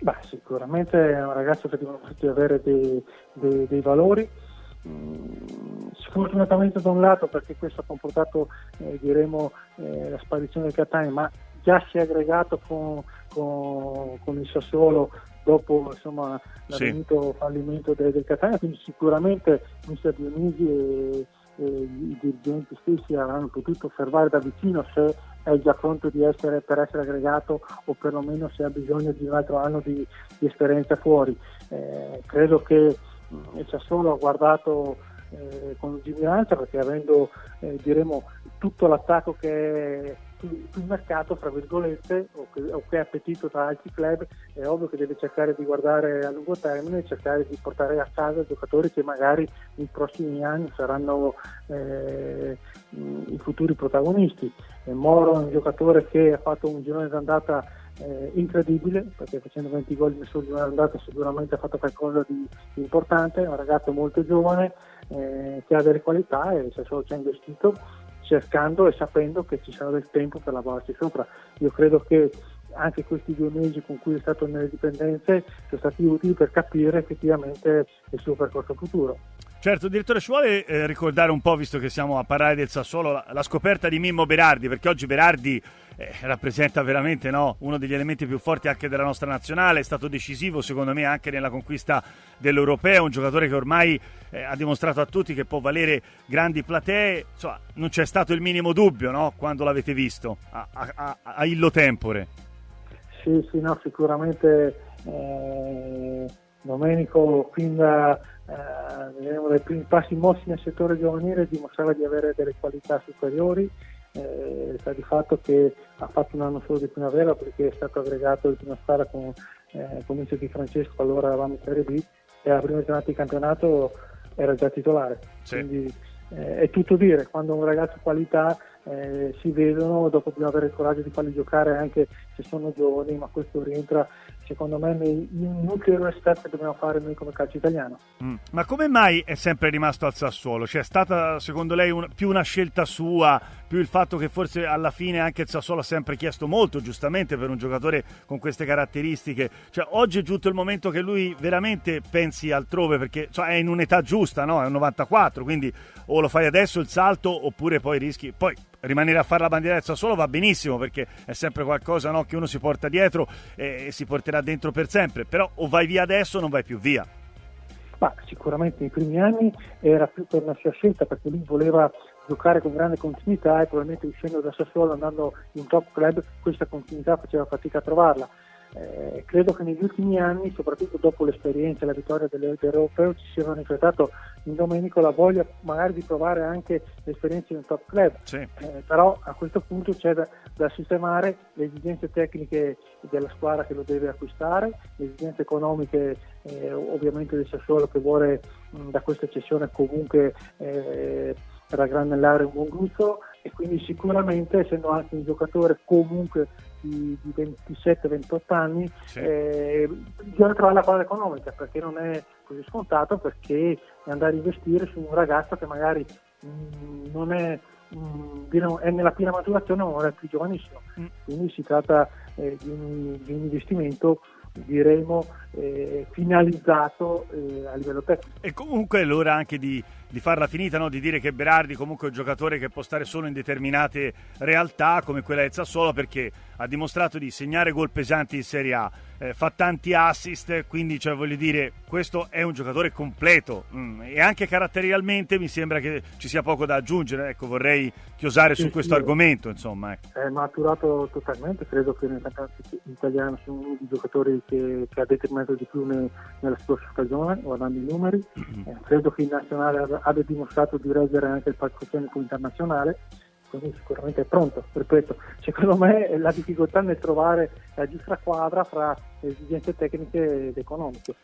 Beh, sicuramente è un ragazzo che dimostra avere dei, dei, dei valori. Mm, sfortunatamente da un lato perché questo ha comportato eh, diremo, eh, la sparizione del Catania, ma già si è aggregato con, con, con il Sassuolo dopo insomma, l'avvenuto sì. fallimento del, del, Catania, quindi sicuramente Mister Dionigi e, e, i dirigenti stessi avranno potuto osservare da vicino se è già pronto essere, per essere aggregato o perlomeno se ha bisogno di un altro anno di, di esperienza fuori. Eh, credo che il Sassuolo ha guardato eh, con lungimiranza perché avendo eh, diremo tutto l'attacco che è sul mercato, fra virgolette, o che, o che, appetito tra altri club, è ovvio che deve cercare di guardare a lungo termine cercare di portare a casa giocatori che magari nei prossimi anni saranno eh, i futuri protagonisti. E Moro è un giocatore che ha fatto un girone d'andata eh, incredibile perché facendo 20 gol nel suo girone d'andata sicuramente ha fatto qualcosa di, di importante, è un ragazzo molto giovane eh, che ha delle qualità e se solo ci ha investito cercando e sapendo che ci sarà del tempo per lavorarci sopra. Io credo che anche questi due mesi con cui è stato nelle dipendenze sono stati utili per capire effettivamente il suo percorso futuro. Certo, direttore, ci vuole eh, ricordare un po', visto che siamo a parlare del Sassuolo, la, la scoperta di Mimmo Berardi, perché oggi Berardi eh, rappresenta veramente no, uno degli elementi più forti anche della nostra nazionale, è stato decisivo secondo me anche nella conquista dell'Europeo, un giocatore che ormai eh, ha dimostrato a tutti che può valere grandi platee, insomma, non c'è stato il minimo dubbio no, quando l'avete visto a, a, a Illo Tempore. Sì, sì, no, sicuramente eh, Domenico fin da eh, dai primi passi mossi nel settore giovanile dimostrava di avere delle qualità superiori eh, sta di fatto che ha fatto un anno solo di primavera perché è stato aggregato il prima squadra con, eh, con Di Francesco, allora eravamo in Serie B e alla prima giornata di campionato era già titolare. Sì. Quindi eh, è tutto dire, quando un ragazzo qualità eh, si vedono, dopo bisogna avere il coraggio di farli giocare anche se sono giovani, ma questo rientra secondo me nei nucleo step che dobbiamo fare noi come calcio italiano. Mm. Ma come mai è sempre rimasto al Sassuolo? Cioè è stata secondo lei un, più una scelta sua, più il fatto che forse alla fine anche il Sassuolo ha sempre chiesto molto, giustamente per un giocatore con queste caratteristiche. Cioè oggi è giunto il momento che lui veramente pensi altrove perché cioè, è in un'età giusta, no? È un 94, quindi o lo fai adesso il salto oppure poi rischi. Poi rimanere a fare la bandiera del Sassuolo va benissimo perché è sempre qualcosa no, che uno si porta dietro e, e, si porterà dentro per sempre, però o vai via adesso o non vai più via. Ma sicuramente nei primi anni era più per una sua scelta perché lui voleva giocare con grande continuità e probabilmente uscendo da Sassuolo andando in top club questa continuità faceva fatica a trovarla eh, credo che negli ultimi anni, soprattutto dopo l'esperienza e la vittoria dell'Europeo, ci sia manifestato in Domenico la voglia magari di provare anche l'esperienza in un top club. Sì. Eh, però a questo punto c'è da, da, sistemare le esigenze tecniche della squadra che lo deve acquistare, le esigenze economiche eh, ovviamente del Sassuolo che vuole mh, da questa cessione comunque eh, raggranellare un buon gusto e quindi sicuramente essendo anche un giocatore comunque di, di 27-28 anni sì. eh, bisogna trovare la quadra economica perché non è così scontato perché andare a investire su un ragazzo che magari mh, mm, non è, mm, è nella piena maturazione ma non è più giovanissimo mm. quindi si tratta eh, di, un, di un investimento diremo eh, finalizzato eh, a livello tecnico. E comunque l'ora anche di, di farla finita, no? di dire che Berardi comunque è un giocatore che può stare solo in determinate realtà come quella del Sassuolo perché ha dimostrato di segnare gol pesanti in Serie A, eh, fa tanti assist, quindi cioè, voglio dire, questo è un giocatore completo mm, e anche caratterialmente mi sembra che ci sia poco da aggiungere, ecco vorrei chiosare sì, su questo sì, argomento. Insomma, ecco. È maturato totalmente, credo che nel campionato italiano sia uno dei giocatori che, che ha determinato di più ne, nella scorsa stagione, guardando i numeri, mm-hmm. eh, credo che in nazionale abbia dimostrato di reggere anche il palcoscenico internazionale quindi sicuramente è pronto, ripeto, secondo me la difficoltà nel trovare la giusta quadra fra esigenze tecniche ed economiche.